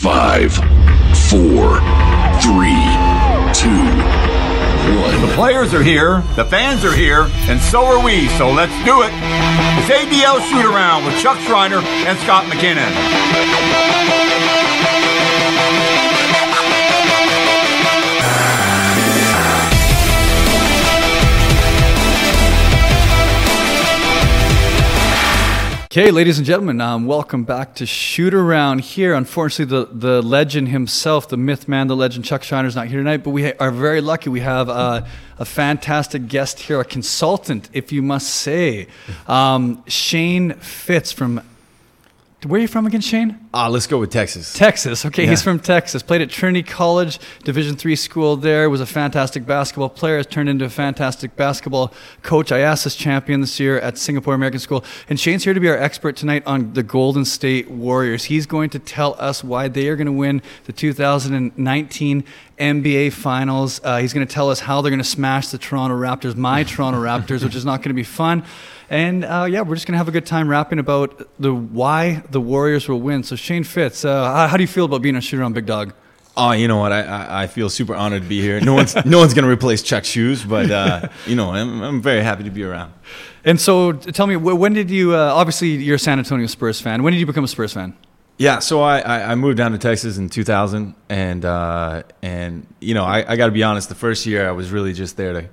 Five, four, three, two, one. The players are here, the fans are here, and so are we, so let's do it. It's ADL Shoot Around with Chuck Schreiner and Scott McKinnon. Okay, ladies and gentlemen, um, welcome back to Shoot Around here. Unfortunately, the, the legend himself, the myth man, the legend Chuck Schreiner is not here tonight, but we are very lucky. We have uh, a fantastic guest here, a consultant, if you must say, um, Shane Fitts from. Where are you from again, Shane? Ah, let's go with Texas. Texas. Okay, he's from Texas. Played at Trinity College, Division three school there. Was a fantastic basketball player. Has turned into a fantastic basketball coach. IASAS champion this year at Singapore American School. And Shane's here to be our expert tonight on the Golden State Warriors. He's going to tell us why they are going to win the 2019 NBA Finals. Uh, he's going to tell us how they're going to smash the Toronto Raptors, my Toronto Raptors, which is not going to be fun. And uh, yeah, we're just going to have a good time rapping about the why the Warriors will win. So Shane Fitts, uh, how, do you feel about being a shooter on Big Dog? Oh, you know what? I, I, I feel super honored to be here. No one's no one's gonna replace Chuck Shoes, but uh, you know I'm, I'm very happy to be around. And so tell me, when did you? Uh, obviously, you're a San Antonio Spurs fan. When did you become a Spurs fan? Yeah, so I, I, I moved down to Texas in 2000, and uh, and you know I, I got to be honest. The first year I was really just there to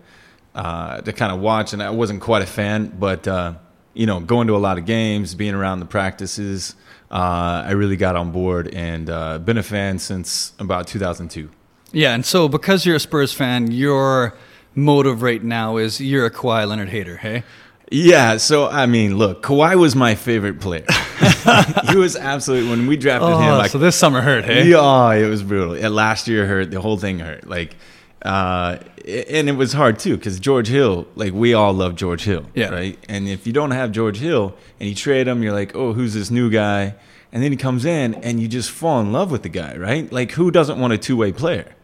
uh, to kind of watch, and I wasn't quite a fan. But uh, you know, going to a lot of games, being around the practices, uh, I really got on board, and uh, been a fan since about 2002. Yeah, and so because you're a Spurs fan, your motive right now is you're a Kawhi Leonard hater, hey? Yeah, so I mean, look, Kawhi was my favorite player. he was absolutely when we drafted him. Oh, Like, so this summer hurt, hey? yeah, oh, it was brutal. And last year hurt. The whole thing hurt. Like, uh, and it was hard too because George Hill. Like, we all love George Hill, Yeah. right? And if you don't have George Hill and you trade him, you're like, oh, who's this new guy? And then he comes in and you just fall in love with the guy, right? Like, who doesn't want a two way player?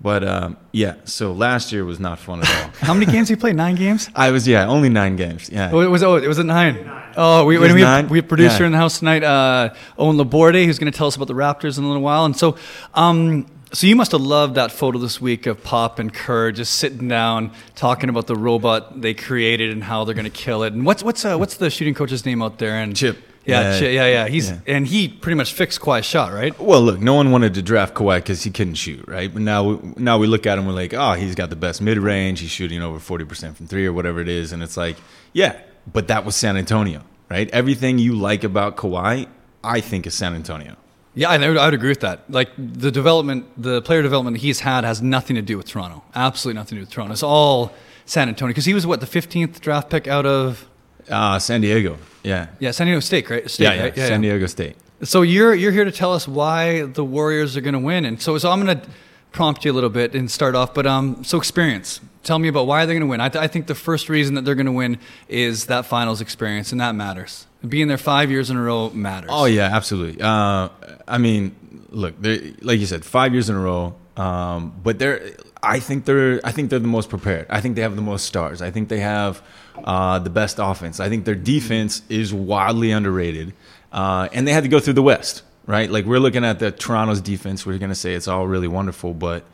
But um, yeah, so last year was not fun at all. How many games did you play? Nine games? I was yeah, only nine games. Yeah. Oh, it was oh, it was at nine. Oh, we, It was we, have, we have a producer Yeah. in the house tonight, uh, Owen Laborde, who's going to tell us about the Raptors in a little while. And so, um, so you must have loved that photo this week of Pop and Kerr just sitting down talking about the robot they created and how they're going to kill it. And what's what's uh, what's the shooting coach's name out there? And Chip. Yeah, Yeah. Chip, yeah, yeah. He's Yeah. and he pretty much fixed Kawhi's shot, right? Well, look, no one wanted to draft Kawhi because he couldn't shoot, right? But now, we, now we look at him, we're like, oh, he's got the best mid range. He's shooting over forty percent from three or whatever it is, and it's like, yeah, but that was San Antonio, right? Everything you like about Kawhi, I think is San Antonio. Yeah, I would, I would agree with that. Like the development, the player development he's had has nothing to do with Toronto. Absolutely nothing to do with Toronto. It's all San Antonio because he was what the 15th draft pick out of Uh, San Diego, yeah, yeah San Diego State, right? State, yeah, yeah, right? San Diego State. So you're you're here to tell us why the Warriors are going to win, and so so I'm going to prompt you a little bit and start off. But um, so experience. Tell me about why they're going to win. I, th- I think the first reason that they're going to win is that finals experience, and that matters. Being there five years in a row matters. Oh yeah, absolutely. Uh, I mean, look, like you said, five years in a row. Um, but they're, I think they're, I think they're the most prepared. I think they have the most stars. I think they have uh, the best offense. I think their defense is wildly underrated. Uh, and they had to go through the West, right? Like we're looking at the Toronto's defense. We're going to say it's all really wonderful, but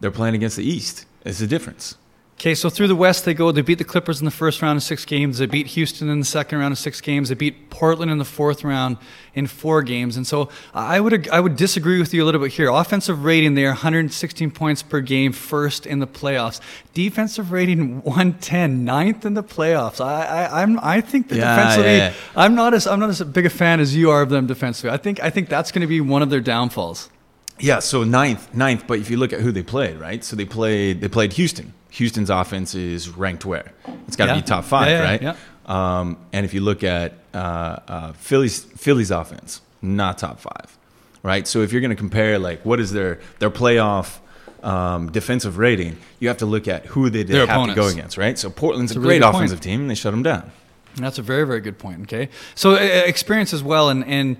they're playing against the East. It's the difference. Okay, so through the West they go. They beat the Clippers in the first round of six games. They beat Houston in the second round of six games. They beat Portland in the fourth round in four games. And so I would I would disagree with you a little bit here. Offensive rating, they are 116 points per game, first in the playoffs. Defensive rating, 110, ninth in the playoffs. I I, I'm, I think that Yeah, defensively, yeah, yeah. I'm not as I'm not as big a fan as you are of them defensively. I think I think that's going to be one of their downfalls. Yeah, so ninth, ninth. But if you look at who they played, right? So they played they played Houston. Houston's offense is ranked where? It's got to Yeah. be top five, Yeah, right? yeah. Um, and if you look at uh, uh, Philly's Philly's offense, not top five, right? So if you're going to compare, like, what is their their playoff um, defensive rating? You have to look at who they did Their have to go against, right? So Portland's That's a a really great point. offensive team, and they shut them down. That's a very, very good point. Okay, so uh, experience as well, and and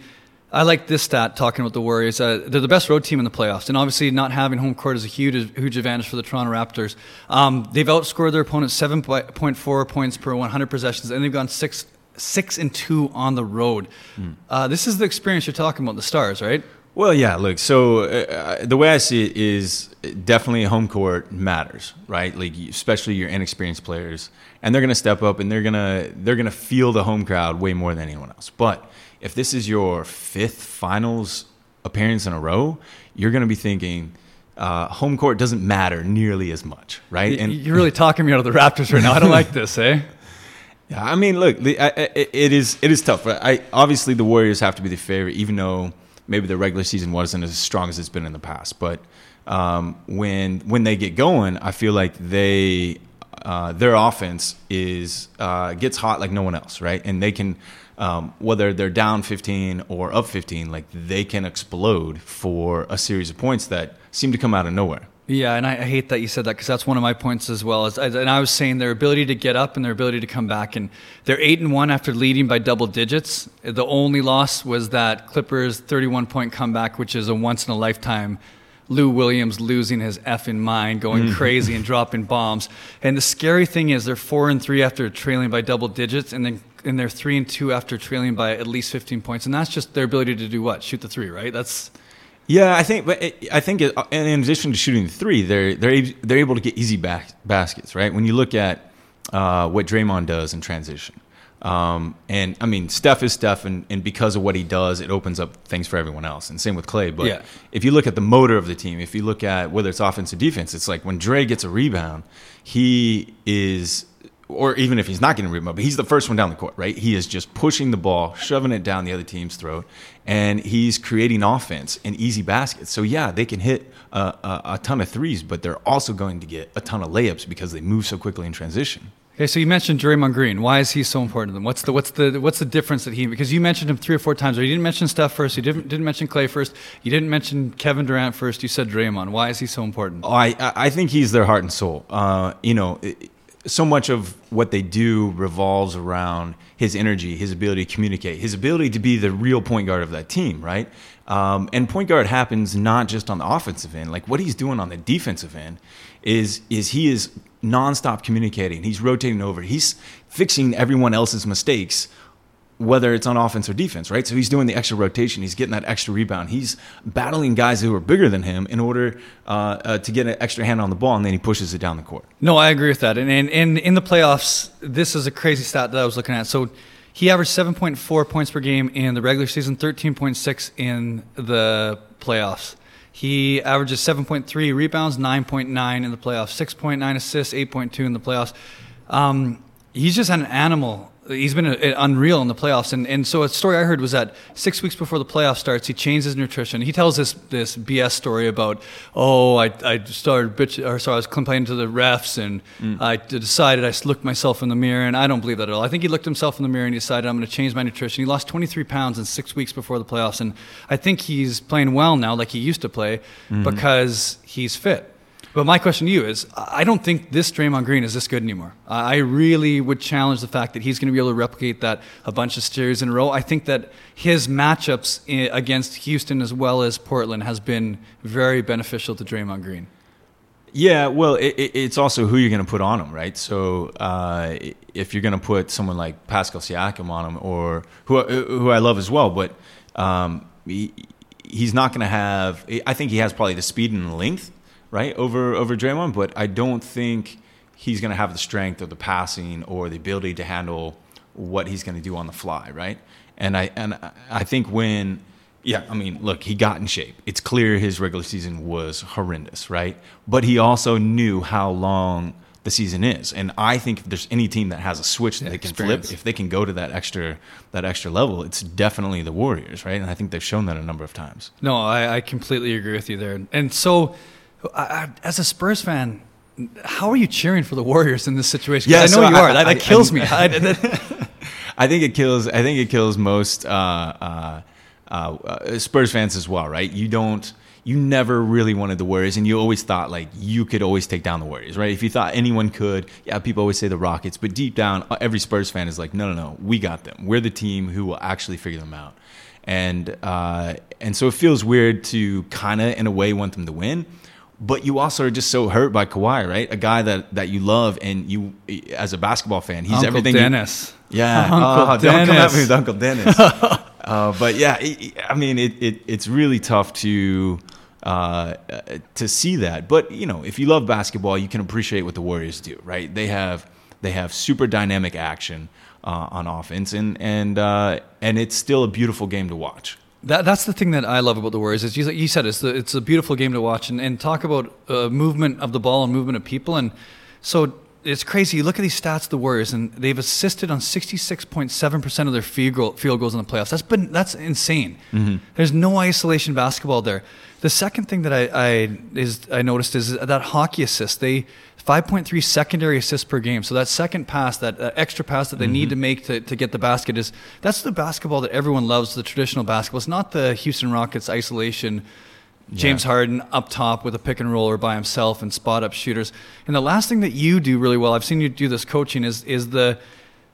I like this stat talking about the Warriors. Uh, they're the best road team in the playoffs, and obviously not having home court is a huge, huge advantage for the Toronto Raptors. Um, they've outscored their opponents seven point four points per 100 possessions, and they've gone six six and two on the road. Uh, this is the experience you're talking about, the Stars, right? Well, yeah. Look, so uh, the way I see it is definitely home court matters, right? Like especially your inexperienced players, and they're going to step up and they're gonna they're gonna feel the home crowd way more than anyone else. But if this is your fifth finals appearance in a row, you're going to be thinking. Uh, home court doesn't matter nearly as much, right? And you're really talking me out of the Raptors right now. I don't like this, eh? Yeah, I mean, look, it is it is tough. I obviously the Warriors have to be the favorite, even though maybe the regular season wasn't as strong as it's been in the past. But um, when when they get going, I feel like they uh, their offense is uh, gets hot like no one else, right? And they can um, whether they're down 15 or up 15, like they can explode for a series of points that seem to come out of nowhere. Yeah, and I, hate that you said that because that's one of my points as well. As, and I was saying their ability to get up and their ability to come back, and they're eight and one after leading by double digits. The only loss was that Clippers 31 point comeback, which is a once in a lifetime. Lou Williams losing his effing mind, going mm. crazy and dropping bombs. And the scary thing is they're four and three after trailing by double digits, and then and they're three and two after trailing by at least 15 points. And that's just their ability to do what? Shoot the three, right? That's yeah, I think, but it, I think, it, in addition to shooting the three, they're they're they're able to get easy back, baskets, right? When you look at uh, what Draymond does in transition, um, and I mean, Steph is Steph, and, and because of what he does, it opens up things for everyone else. And same with Klay. But yeah. if you look at the motor of the team, if you look at whether it's offense or defense, it's like when Dre gets a rebound, he is or even if he's not getting a rebound, but he's the first one down the court, right? He is just pushing the ball, shoving it down the other team's throat, and he's creating offense and easy baskets. So yeah, they can hit a, a, a, ton of threes, but they're also going to get a ton of layups because they move so quickly in transition. Okay, so you mentioned Draymond Green. Why is he so important to them? What's the what's the what's the difference that he because you mentioned him three or four times, or you didn't mention Steph first, you didn't didn't mention Klay first, you didn't mention Kevin Durant first. You said Draymond. Why is he so important? Oh, I I think he's their heart and soul. Uh, you know. It, so much of what they do revolves around his energy, his ability to communicate, his ability to be the real point guard of that team, right? Um, and point guard happens not just on the offensive end. Like what he's doing on the defensive end is is he is nonstop communicating. He's rotating over. He's fixing everyone else's mistakes whether it's on offense or defense, right? So he's doing the extra rotation. He's getting that extra rebound. He's battling guys who are bigger than him in order uh, uh, to get an extra hand on the ball, and then he pushes it down the court. No, I agree with that. And, and, and in the playoffs, this is a crazy stat that I was looking at. So he averaged 7.4 points per game in the regular season, 13.6 in the playoffs. He averages 7.3 rebounds, 9.9 in the playoffs, 6.9 assists, 8.2 in the playoffs. Um, he's just an animal he's been unreal in the playoffs. And, and so a story I heard was that six weeks before the playoff starts, he changed his nutrition. He tells this this BS story about, oh, I, I started bitch, or sorry, I was complaining to the refs, and mm. I decided I looked myself in the mirror, and I don't believe that at all. I think he looked himself in the mirror and he decided I'm going to change my nutrition. He lost 23 pounds in six weeks before the playoffs, and I think he's playing well now, like he used to play, mm-hmm. because he's fit. But my question to you is I don't think this Draymond Green is this good anymore. I really would challenge the fact that he's going to be able to replicate that a bunch of series in a row. I think that his matchups against Houston as well as Portland has been very beneficial to Draymond Green. Yeah, well, it, it's also who you're going to put on him, right? So uh, if you're going to put someone like Pascal Siakam on him, or who who I love as well, but um, he, he's not going to have. I think he has probably the speed and the length right over over Draymond, but I don't think he's going to have the strength or the passing or the ability to handle what he's going to do on the fly, right? And I and I think when yeah, I mean, look, he got in shape. It's clear his regular season was horrendous, right? But he also knew how long the season is. And I think if there's any team that has a switch that yeah, they can experience. flip, if they can go to that extra that extra level, it's definitely the Warriors, right? And I think they've shown that a number of times. No, I, I completely agree with you there. And so as a Spurs fan, how are you cheering for the Warriors in this situation? Yeah, I know so you I, are. That, I, that kills me. I think it kills. I think it kills most uh, uh, uh, Spurs fans as well, right? You don't. You never really wanted the Warriors, and you always thought like you could always take down the Warriors, right? If you thought anyone could, yeah, people always say the Rockets, but deep down, every Spurs fan is like, no, no, no, we got them. We're the team who will actually figure them out, and uh, and so it feels weird to kind of, in a way, want them to win but you also are just so hurt by Kawhi, right? A guy that, that you love, and you, as a basketball fan, he's Uncle everything. Dennis. You, yeah, Uncle oh, Dennis. don't come at me with Uncle Dennis. Uh, but yeah, it, I mean, it, it it's really tough to uh, to see that. But you know, if you love basketball, you can appreciate what the Warriors do. Right? They have they have super dynamic action uh, on offense, and and uh, and it's still a beautiful game to watch. That, that's the thing that I love about the Warriors. Is you, said it's the, it's a beautiful game to watch and, and talk about uh, movement of the ball and movement of people. And so it's crazy. You look at these stats, the Warriors, and they've assisted on 66.7% of their field, goal, field goals in the playoffs. That's been that's insane. Mm-hmm. There's no isolation basketball there. The second thing that I, I is I noticed is that hockey assist. They 5.3 secondary assists per game. So that second pass, that uh, extra pass that they mm-hmm. need to make to, to get the basket is that's the basketball that everyone loves, the traditional basketball. It's not the Houston Rockets isolation James yeah. Harden up top with a pick and roller by himself and spot up shooters. And the last thing that you do really well, I've seen you do this coaching, is is the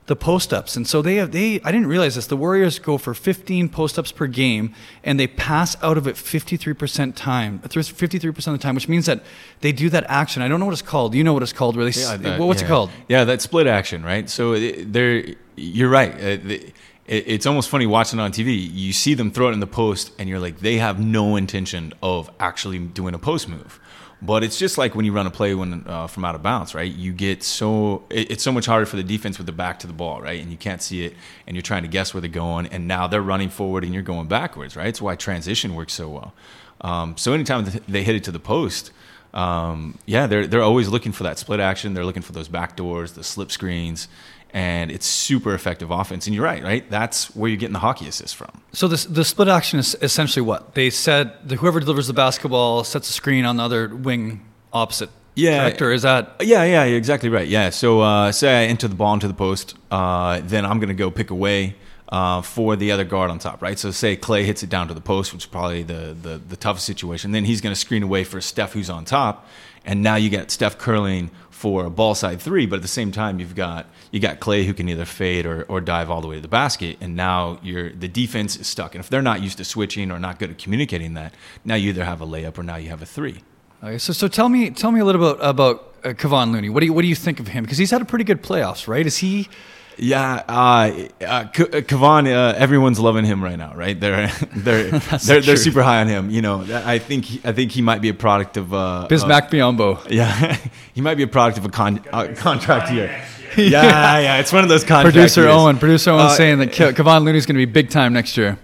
the post ups. And so they have they I didn't realize this. The Warriors go for 15 post ups per game and they pass out of it 53% time. 53% of the time, which means that they do that action. I don't know what it's called. You know what it's called where they yeah, that, what's yeah. it called? Yeah, that split action, right? So they're you're right. Uh, it's almost funny watching on TV. You see them throw it in the post, and you're like, they have no intention of actually doing a post move. But it's just like when you run a play when uh, from out of bounds, right? You get so it's so much harder for the defense with the back to the ball, right? And you can't see it, and you're trying to guess where they're going, and now they're running forward, and you're going backwards, right? It's why transition works so well. Um, so anytime they hit it to the post, um, yeah, they're they're always looking for that split action. They're looking for those back doors, the slip screens, and it's super effective offense. And you're right, right? That's where you're getting the hockey assist from. So this, the split action is essentially what they said: the, whoever delivers the basketball sets a screen on the other wing opposite. Yeah, correct? or is that? Yeah, yeah, you're exactly right. Yeah. So uh, say I enter the ball into the post, uh, then I'm going to go pick away. Uh, for the other guard on top, right? So say Klay hits it down to the post, which is probably the the, the toughest situation. Then he's going to screen away for Steph, who's on top, and now you get Steph curling for a ball side three, but at the same time you've got you got Klay who can either fade or, or dive all the way to the basket, and now you're the defense is stuck. And if they're not used to switching or not good at communicating that, now you either have a layup or now you have a three. Okay, so so tell me tell me a little bit about uh, Kevon Looney. What do you what do you think of him? Because he's had a pretty good playoffs, right? Is he? Yeah, uh, uh, Kevon, uh, everyone's loving him right now, right? They're they're they're, they're super high on him. You know, I think he, I think he might be a product of uh, Bismack Biyombo. Yeah, he might be a product of a con- uh, contract year. Yeah, yeah, it's one of those contracts. Producer years. Owen, producer Owen, uh, saying that Kevon Looney's going to be big time next year.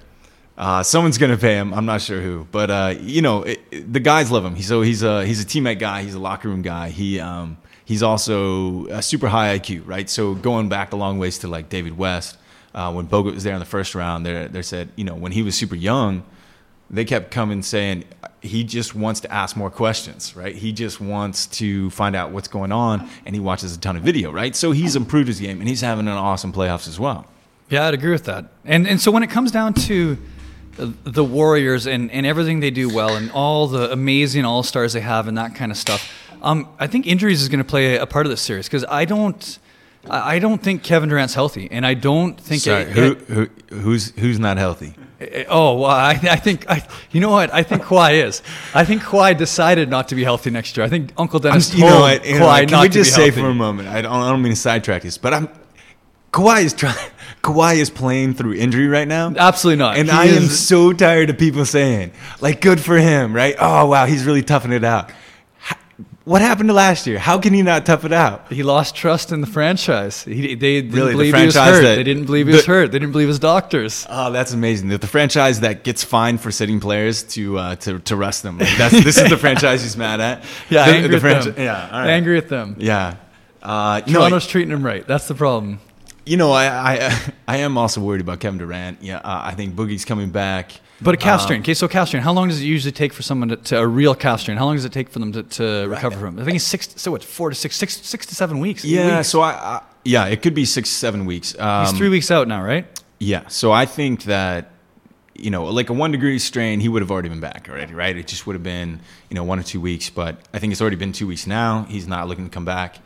Uh, someone's gonna pay him. I'm not sure who, but uh, you know, it, it, the guys love him. He's so he's a he's a teammate guy. He's a locker room guy. He um, he's also a super high IQ, right? So going back a long ways to like David West, uh, when Bogut was there in the first round, they they said, you know, when he was super young, they kept coming saying he just wants to ask more questions, right? He just wants to find out what's going on, and he watches a ton of video, right? So he's improved his game, and he's having an awesome playoffs as well. Yeah, I'd agree with that. And and so when it comes down to the Warriors and, and everything they do well and all the amazing all stars they have and that kind of stuff um, I think injuries is going to play a part of this series because I don't. I don't think Kevin Durant's healthy, and I don't think Sorry, it, who, who, who's who's not healthy. Oh, well, I, I think I, you know what? I think Kawhi is. I think Kawhi decided not to be healthy next year. I think Uncle Dennis I'm, told you know what, you know Kawhi Can we just say for a moment? I don't, I don't mean to sidetrack this, but I'm Kawhi is trying. Kawhi is playing through injury right now. Absolutely not. And he I is, am so tired of people saying, like, good for him, right? Oh wow, he's really toughing it out. What happened to last year? How can he not tough it out? He lost trust in the franchise. He, they didn't really, believe the he was hurt. That, they didn't believe he was hurt. They didn't believe his doctors. Oh, that's amazing. The, the franchise that gets fined for sitting players to uh, to to rest them. Like that's, this is the franchise he's mad at. Yeah, the, angry the franchi- them. Yeah, all right. angry at them. Yeah. Uh, Toronto's treating him right. That's the problem. You know, I I, I am also worried about Kevin Durant. Yeah, uh, I think Boogie's coming back. But a calf um, strain. Okay, so calf strain. How long does it usually take for someone to, to, a real calf strain? How long does it take for them to, to recover from? I think it's six. So what? Four to six, six, six to seven weeks. Yeah. Weeks. So I, I, yeah, it could be six, seven weeks. Um, He's three weeks out now, right? Yeah. So I think that you know, like a one degree strain, he would have already been back already, right? It just would have been you know one or two weeks. But I think it's already been two weeks now. He's not looking to come back.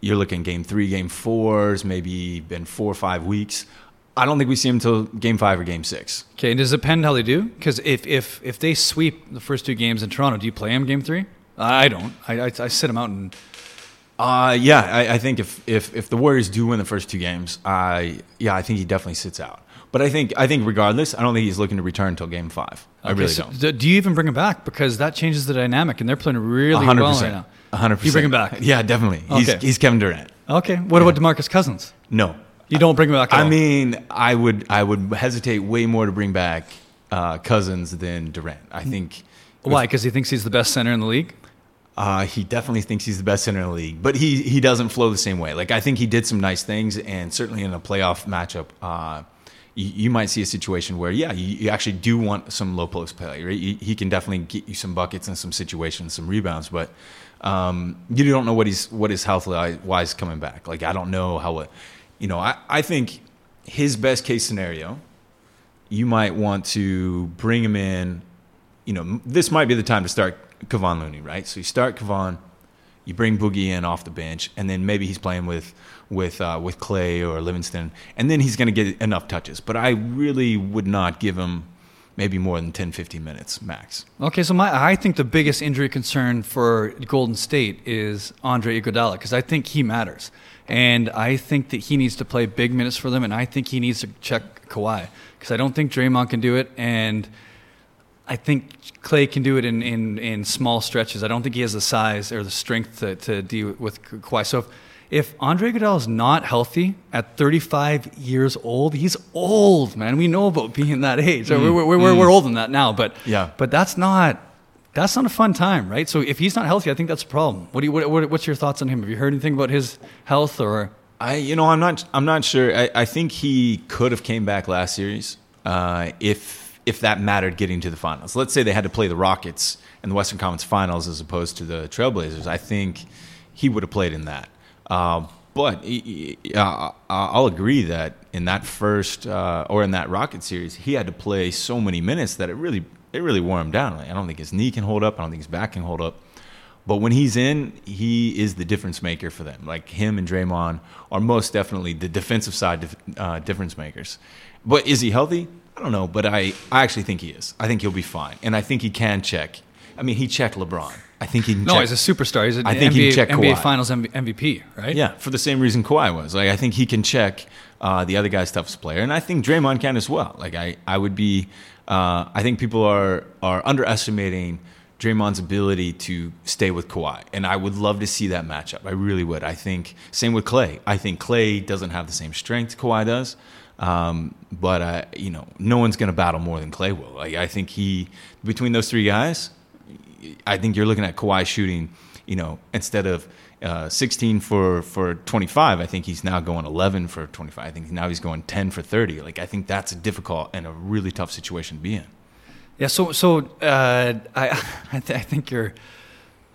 You're looking game three, game fours, maybe been four or five weeks. I don't think we see him until game five or game six. Okay, and does it depend how they do? Because if, if, if they sweep the first two games in Toronto, do you play him game three? I don't. I, I, I sit him out and. Uh, yeah, I, I think if, if, if the Warriors do win the first two games, I yeah, I think he definitely sits out. But I think I think regardless, I don't think he's looking to return until Game Five. I really so don't. Do you even bring him back because that changes the dynamic and they're playing really hundred well right now. Hundred percent. You bring him back. Yeah, definitely. He's Okay. he's Kevin Durant. Okay. What about Demarcus Cousins? No, You don't bring him back. I all? mean, I would I would hesitate way more to bring back uh, Cousins than Durant. I think why? Because he thinks he's the best center in the league. uh, he definitely thinks he's the best center in the league, but he he doesn't flow the same way. Like I think he did some nice things, and certainly in a playoff matchup. Uh, you, you might see a situation where, yeah, you, you actually do want some low post play. Right? He, he can definitely get you some buckets and some situations, some rebounds, but um, you don't know what he's what his health wise coming back. Like I don't know how it. You know, I, I think his best case scenario, you might want to bring him in. You know, this might be the time to start Kevon Looney, right? So you start Kevon, you bring Boogie in off the bench, and then maybe he's playing with with uh, with Klay or Livingston, and then he's going to get enough touches. But I really would not give him maybe more than 10, 15 minutes max. Okay, so my I think the biggest injury concern for Golden State is Andre Iguodala because I think he matters, and I think that he needs to play big minutes for them, and I think he needs to check Kawhi because I don't think Draymond can do it, and I think Klay can do it in, in, in small stretches. I don't think he has the size or the strength to, to deal with Kawhi. So if, if Andre Iguodala is not healthy at 35 years old, he's old, man. We know about being that age. We're, we're, we're, we're older than that now, but Yeah. but that's not that's not a fun time, right? So if he's not healthy, I think that's a problem. What do you what, what, what's your thoughts on him? Have you heard anything about his health or? I, you know, I'm not. I'm not sure. I, I think he could have came back last series uh, if if that mattered getting to the finals. Let's say they had to play the Rockets in the Western Conference Finals as opposed to the Trailblazers. I think he would have played in that. Uh, but uh, I'll agree that in that first uh, or in that Rocket series, he had to play so many minutes that it really it really wore him down. Like, I don't think his knee can hold up. I don't think his back can hold up. But when he's in, he is the difference maker for them. Like him and Draymond are most definitely the defensive side dif- uh, difference makers. But is he healthy? I don't know. But I, I actually think he is. I think he'll be fine. And I think he can check. I mean, he checked LeBron. I think he can No, check. he's a superstar. He's an I think he NBA, can check NBA Kawhi. Finals MVP, right? Yeah, for the same reason Kawhi was. Like I think he can check uh, the other guy's toughest player, and I think Draymond can as well. Like I, I would be. Uh, I think people are are underestimating Draymond's ability to stay with Kawhi, and I would love to see that matchup. I really would. I think same with Klay. I think Klay doesn't have the same strength Kawhi does. Um, but uh, you know, no one's going to battle more than Klay will. Like I think he between those three guys, I think you're looking at Kawhi shooting, you know, instead of uh, 16 for, for 25, I think he's now going 11 for 25. I think now he's going 10 for 30. Like, I think that's a difficult and a really tough situation to be in. Yeah. So so uh, I I, th- I think you're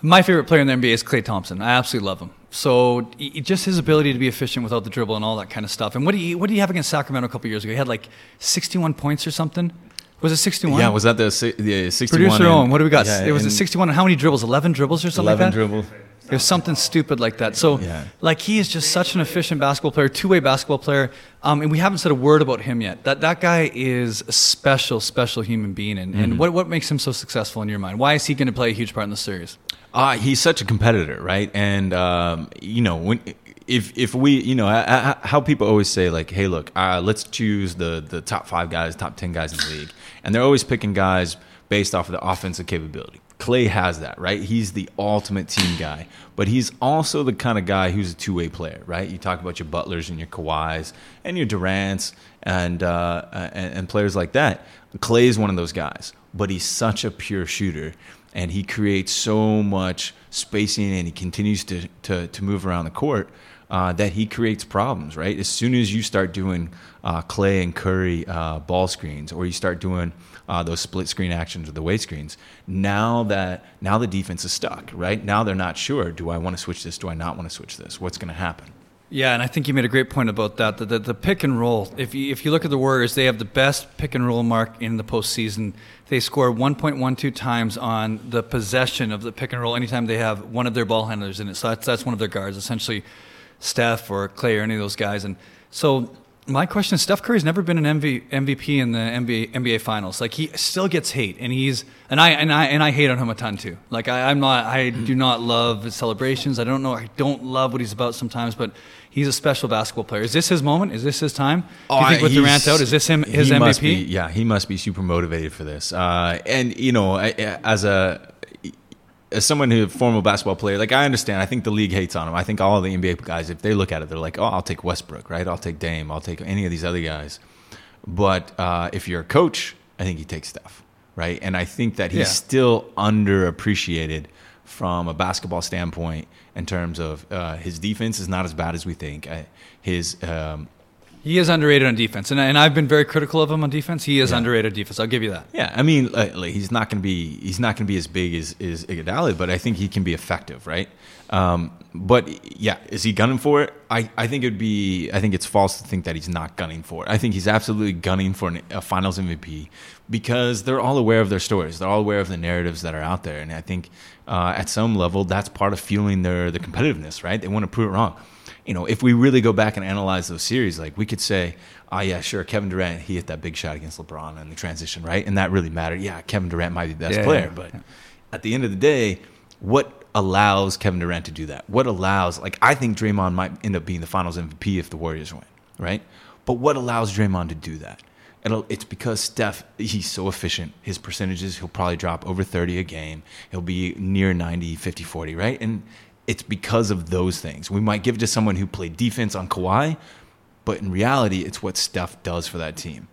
my favorite player in the NBA is Klay Thompson. I absolutely love him. So he- he- just his ability to be efficient without the dribble and all that kind of stuff. And what do you what do you have against Sacramento a couple years ago? He had like 61 points or something. Was it 61? Yeah, was that the, the 61? Producer and- Owen, what do we got? Yeah, it was a 61. And how many dribbles? 11 dribbles or something 11 like that? dribbles. It was something stupid like that. So, Yeah. like, he is just such an efficient basketball player, two-way basketball player, um, and we haven't said a word about him yet. That that guy is a special, special human being. And, Mm-hmm. and what what makes him so successful in your mind? Why is he going to play a huge part in the series? Uh, he's such a competitor, right? And um, you know, when if if we, you know, how people always say like, "Hey, look, uh, let's choose the the top five guys, top ten guys in the league," and they're always picking guys based off of the offensive capability. Klay has that, right? He's the ultimate team guy, but he's also the kind of guy who's a two way player, right? You talk about your Butlers and your Kawhis and your Durants and, uh, and and players like that. Klay is one of those guys, but he's such a pure shooter and he creates so much spacing and he continues to, to, to move around the court uh, that he creates problems, right? As soon as you start doing uh, Klay and Curry uh, ball screens or you start doing uh, those split screen actions or the weight screens, now that now the defense is stuck, right? Now they're not sure, do I want to switch this? Do I not want to switch this? What's going to happen? Yeah, and I think you made a great point about that. The, the, the pick and roll. If you, if you look at the Warriors, they have the best pick and roll mark in the postseason. They score 1.12 times on the possession of the pick and roll anytime they have one of their ball handlers in it. So that's, that's one of their guards, essentially Steph or Klay or any of those guys. And so My question is: Steph Curry's never been an MV, MVP in the NBA, NBA Finals. Like he still gets hate, and he's and I and I and I hate on him a ton too. Like I, I'm not, I do not love his celebrations. I don't know, I don't love what he's about sometimes, but he's a special basketball player. Is this his moment? Is this his time? Do you think with Durant out, is this him his MVP? Be, yeah, he must be super motivated for this. Uh, and you know, I, as a as someone who a former basketball player, like I understand. I think the league hates on him. I think all the NBA guys, if they look at it, they're like, "Oh, I'll take Westbrook, right? I'll take Dame. I'll take any of these other guys." But uh, if you're a coach, I think you take Steph, right? And I think that he's Yeah. still underappreciated from a basketball standpoint in terms of uh, his defense is not as bad as we think. I, his um, He is underrated on defense, and, and I've been very critical of him on defense. He is Yeah. underrated defense. I'll give you that. Yeah, I mean, like, like, he's not going to be he's not going to be as big as as Iguodala, but I think he can be effective, right? Um, but yeah, is he gunning for it? I, I think it'd be I think it's false to think that he's not gunning for it. I think he's absolutely gunning for an, a Finals MVP because they're all aware of their stories. They're all aware of the narratives that are out there, and I think uh, at some level that's part of fueling their the competitiveness, right? They want to prove it wrong. You know, if we really go back and analyze those series, like we could say, oh yeah, sure, Kevin Durant he hit that big shot against LeBron in the transition, right? And that really mattered. Yeah, Kevin Durant might be the best Yeah, player, yeah, but at the end of the day, what allows Kevin Durant to do that? What allows like I think Draymond might end up being the Finals MVP if the Warriors win, right? But what allows Draymond to do that? It'll, it's because Steph, he's so efficient. His percentages, he'll probably drop over 30 a game. He'll be near 90, 50, 40, right? And it's because of those things. We might give it to someone who played defense on Kawhi, but in reality, it's what Steph does for that team.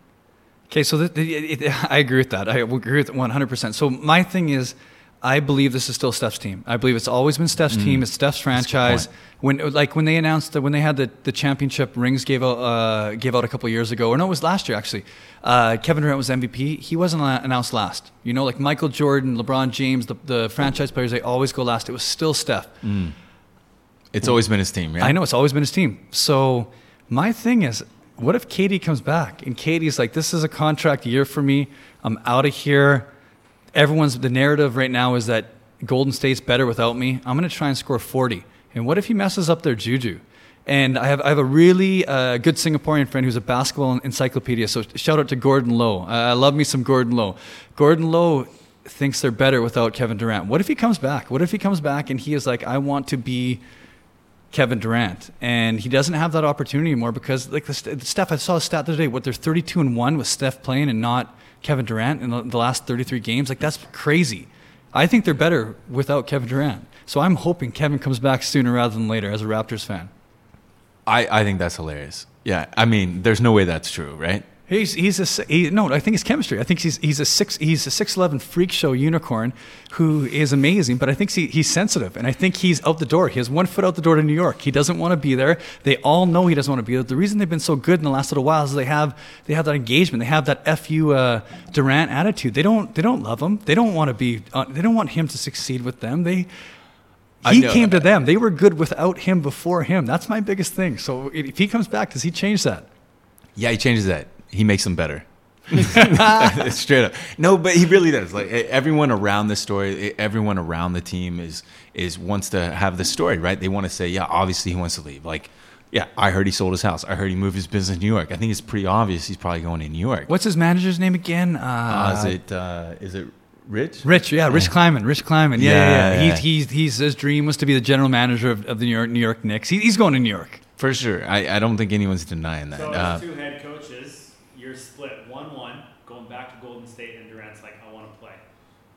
Okay, so th it, it, I agree with that. I agree with it 100%. So my thing is, I believe this is still Steph's team. I believe it's always been Steph's team. It's Steph's franchise. When like when they announced that when they had the, the championship rings gave out uh, gave out a couple years ago, or no, it was last year actually. Uh, Kevin Durant was MVP. He wasn't announced last. You know, like Michael Jordan, LeBron James, the, the franchise players, they always go last. It was still Steph. It's always been his team, right? I know it's always been his team. So my thing is, what if KD comes back and KD's like, "This is a contract year for me. I'm out of here." Everyone's the narrative right now is that Golden State's better without me. I'm going to try and score 40. And what if he messes up their juju? And I have I have a really uh, good Singaporean friend who's a basketball encyclopedia. So shout out to Gordon Lowe. Uh, I love me some Gordon Lowe. Gordon Lowe thinks they're better without Kevin Durant. What if he comes back? What if he comes back and he is like, I want to be Kevin Durant, and he doesn't have that opportunity anymore because, like the st- Steph, I saw a stat the other day. What they're 32 and one with Steph playing and not Kevin Durant in the, last 33 games. Like that's crazy. I think they're better without Kevin Durant. So I'm hoping Kevin comes back sooner rather than later as a Raptors fan. I, I think that's hilarious. Yeah, I mean, there's no way that's true, right? He's he's a he, no. I think it's chemistry. I think he's he's a six he's a six eleven freak show unicorn who is amazing. But I think he, he's sensitive, and I think he's out the door. He has one foot out the door to New York. He doesn't want to be there. They all know he doesn't want to be there. The reason they've been so good in the last little while is they have they have that engagement. They have that fu uh, Durant attitude. They don't they don't love him. They don't want to be. Uh, they don't want him to succeed with them. They he came to them. They were good without him before him. That's my biggest thing. So if he comes back, does he change that? Yeah, he changes that. He makes them better. Straight up. No, but he really does. Like everyone around the story, everyone around the team is is wants to have the story, right? They want to say, yeah, obviously he wants to leave. Like, yeah, I heard he sold his house. I heard he moved his business to New York. I think it's pretty obvious he's probably going to New York. What's his manager's name again? Uh, is it uh, is it Rich? Rich, yeah, Rich Kleiman, Rich Kleiman, yeah, yeah. Yeah, yeah. yeah. He's, he's, he's his dream was to be the general manager of, of the New York New York Knicks. He, he's going to New York. For sure. I, I don't think anyone's denying that. So As two head coaches, you're split one-one, going back to Golden State, and Durant's like, I want to play,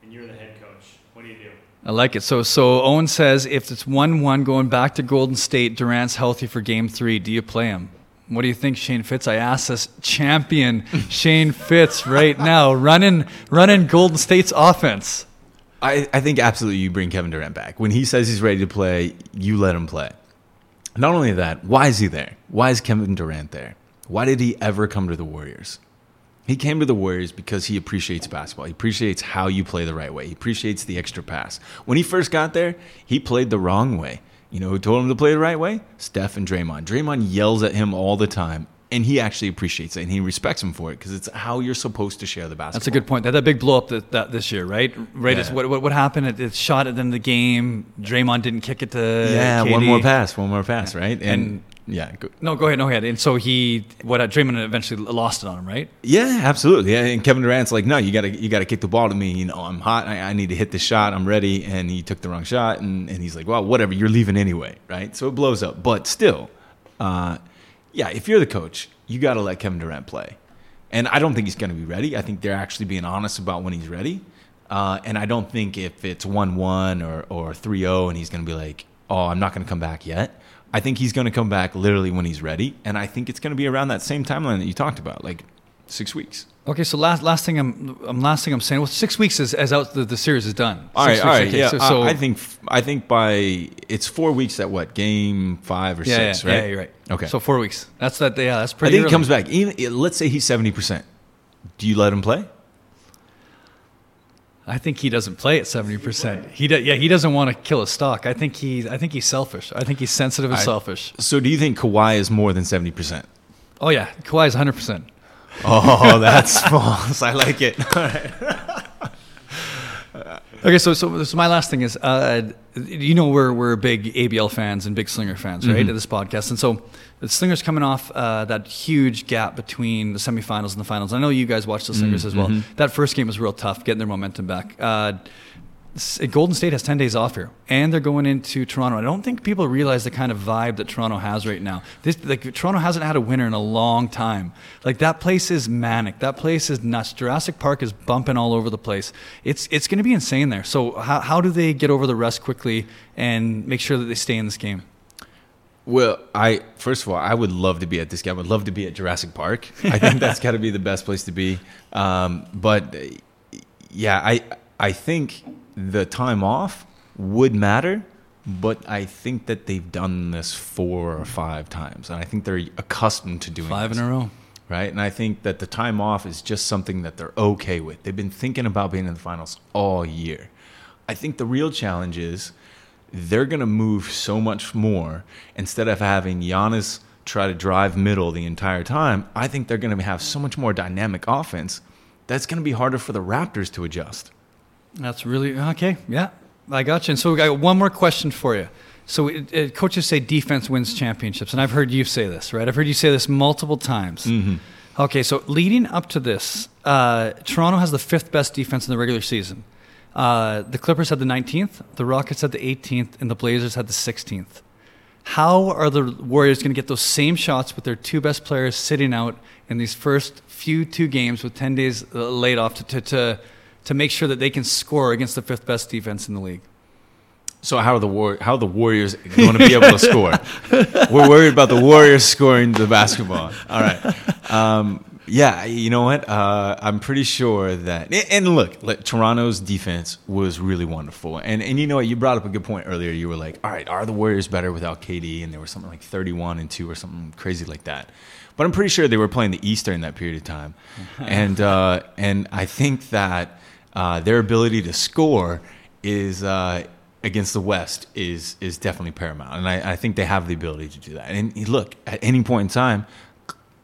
and you're the head coach. What do you do? I like it. So so Owen says if it's one one going back to Golden State, Durant's healthy for Game Three. Do you play him? What do you think, Shane Fitts? I asked this champion Shane Fitts right now, running running Golden State's offense. I, I think absolutely you bring Kevin Durant back. When he says he's ready to play, you let him play. Not only that, why is he there? Why is Kevin Durant there? Why did he ever come to the Warriors? He came to the Warriors because he appreciates basketball. He appreciates how you play the right way. He appreciates the extra pass. When he first got there, he played the wrong way. You know who told him to play the right way? Steph and Draymond. Draymond yells at him all the time, and he actually appreciates it and he respects him for it because it's how you're supposed to share the basketball. That's a good point. Had that big blow up that, that this year, right? Right. Yeah. what, what what happened? It, it shot at end the game. Draymond didn't kick it to Yeah, one more pass, one more pass, right? And, And- yeah, go, No, go ahead. No, go ahead. And so he, what Draymond eventually lost it on him, right? Yeah, absolutely. Yeah, and Kevin Durant's like, no, you gotta you gotta kick the ball to me. You know, I'm hot. I, I need to hit the shot. I'm ready. And he took the wrong shot, and, and he's like, well, whatever. You're leaving anyway, right? So it blows up. But still, uh, yeah, if you're the coach, you got to let Kevin Durant play. And I don't think he's to be ready. I think they're actually being honest about when he's ready. Uh, and I don't think if it's 1 1 or, or 3 0 and he's going to be like, oh, I'm not going to come back yet. I think he's going to come back literally when he's ready. And I think it's going to be around that same timeline that you talked about, like six weeks. Okay, so last last thing I'm, um, last thing I'm saying. Well, six weeks is as out the, the series is done. All Six right, all right, okay, yeah. So, I- so- I think I think by it's four weeks at what game five or yeah, six, yeah, right? yeah, you're right. Okay. so four weeks. That's that. Yeah, that's pretty. I think he comes back. Even let's say he's seventy percent. Do you let him play? I think he doesn't play at seventy percent. He do, yeah, he doesn't want to kill a stock. I think he I think he's selfish. I think he's sensitive and I- selfish. So do you think Kawhi is more than seventy percent? Oh yeah, Kawhi is hundred percent. Oh, that's false. I like it. Okay, so so, so my last thing is, uh, you know, we're we're big ABL fans and big Slinger fans, right? At this podcast, and so the Slingers coming off uh, that huge gap between the semifinals and the finals. I know you guys watched the Slingers as well. That first game was real tough, getting their momentum back. Uh, Golden State has 10 days off here, and they're going into Toronto. I don't think people realize the kind of vibe that Toronto has right now. This, like, Toronto hasn't had a winner in a long time. Like, that place is manic. That place is nuts. Jurassic Park is bumping all over the place. It's, it's going to be insane there. So, how, how do they get over the rest quickly and make sure that they stay in this game? Well, I first of all, I would love to be at this game. I would love to be at Jurassic Park. I think that's got to be the best place to be. Um, but yeah, I I think the time off would matter. But I think that they've done this four or five times, and I think they're accustomed to doing Five this. in a row. right? And I think that the time off is just something that they're okay with. They've been thinking about being in the finals all year. I think the real challenge is they're going to move so much more instead of having Giannis try to drive middle the entire time. I think they're going to have so much more dynamic offense that's going to be harder for the Raptors to adjust. That's really okay. Yeah, I got you. And so, I got one more question for you. So, it, it, coaches say defense wins championships, and I've heard you say this, right? I've heard you say this multiple times. Okay, so leading up to this, uh, Toronto has the fifth best defense in the regular season. Uh, the Clippers had the 19th, the Rockets had the 18th, and the Blazers had the 16th. How are the Warriors going to get those same shots with their two best players sitting out in these first few two games with 10 days uh, laid off to, to, to, to make sure that they can score against the fifth best defense in the league? So how are the War- how are the Warriors going to be able to score? We're worried about the Warriors scoring the basketball. All right. Um, yeah, you know what? Uh, I'm pretty sure that. And look, like, Toronto's defense was really wonderful. And and you know what? You brought up a good point earlier. You were like, all right, are the Warriors better without KD? And there was something like 31 and two or something crazy like that. But I'm pretty sure they were playing the East during that period of time. and uh, and I think that uh, their ability to score is. Uh, against the West is is definitely paramount, and I, I think they have the ability to do that. And look, at any point in time,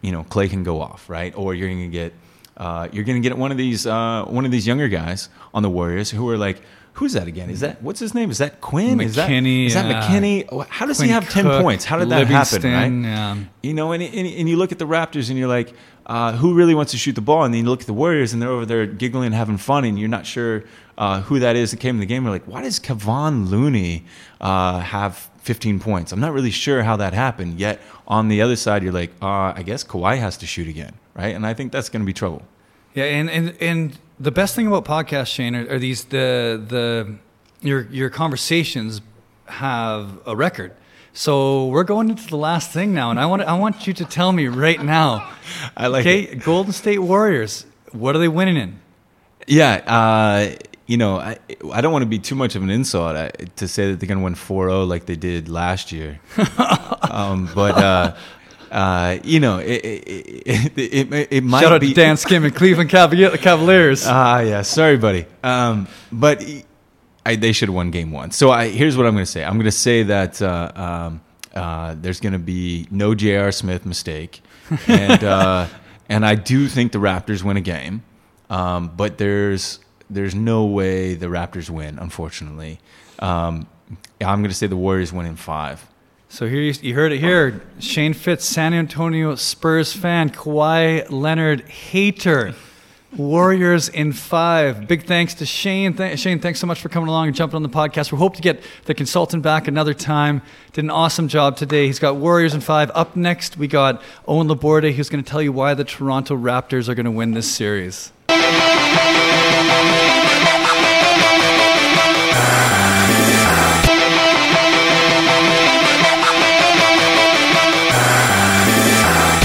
you know, Klay can go off, right? Or you're going to get uh, you're going to get one of these uh, one of these younger guys on the Warriors who are like, who's that again? Is that what's his name? Is that Quinn? is that McKinnie, is that yeah. McKinnie? How does Quinn he have ten Cook, points? How did that happen? Right? yeah. You know, and, and, and you look at the Raptors and you're like, uh, who really wants to shoot the ball? And then you look at the Warriors and they're over there giggling and having fun, and you're not sure uh, who that is that came in the game. You're like, why does Kevon Looney uh, have 15 points? I'm not really sure how that happened. Yet on the other side, you're like, uh, I guess Kawhi has to shoot again, right? And I think that's going to be trouble. Yeah, and, and and the best thing about podcasts, Shane, are, are these the the your your conversations have a record. So we're going into the last thing now, and I want I want you to tell me right now. I like okay, Golden State Warriors. What are they winning in? Yeah, uh, you know, I, I don't want to be too much of an insult uh, to say that they're going to win 4-0 like they did last year. um, but uh, uh, you know, it it, it, it, it, might Shout out be to Dan Skim and Cleveland Cavalier- Cavaliers. Ah, yeah. Sorry, buddy. Um, but I, they should have won game one. So I, here's what I'm going to say. I'm going to say that uh, um, uh, there's going to be no J.R. Smith mistake, and uh, and I do think the Raptors win a game, um, but there's there's no way the Raptors win. Unfortunately, um, I'm going to say the Warriors win in five. So here you, you heard it here. Shane Fitts, San Antonio Spurs fan, Kawhi Leonard hater. Warriors in five. Big thanks to Shane. Th- Shane, thanks so much for coming along and jumping on the podcast. We hope to get the consultant back another time. Did an awesome job today. He's got Warriors in five. Up next, we got Owen Laborde, who's going to tell you why the Toronto Raptors are going to win this series.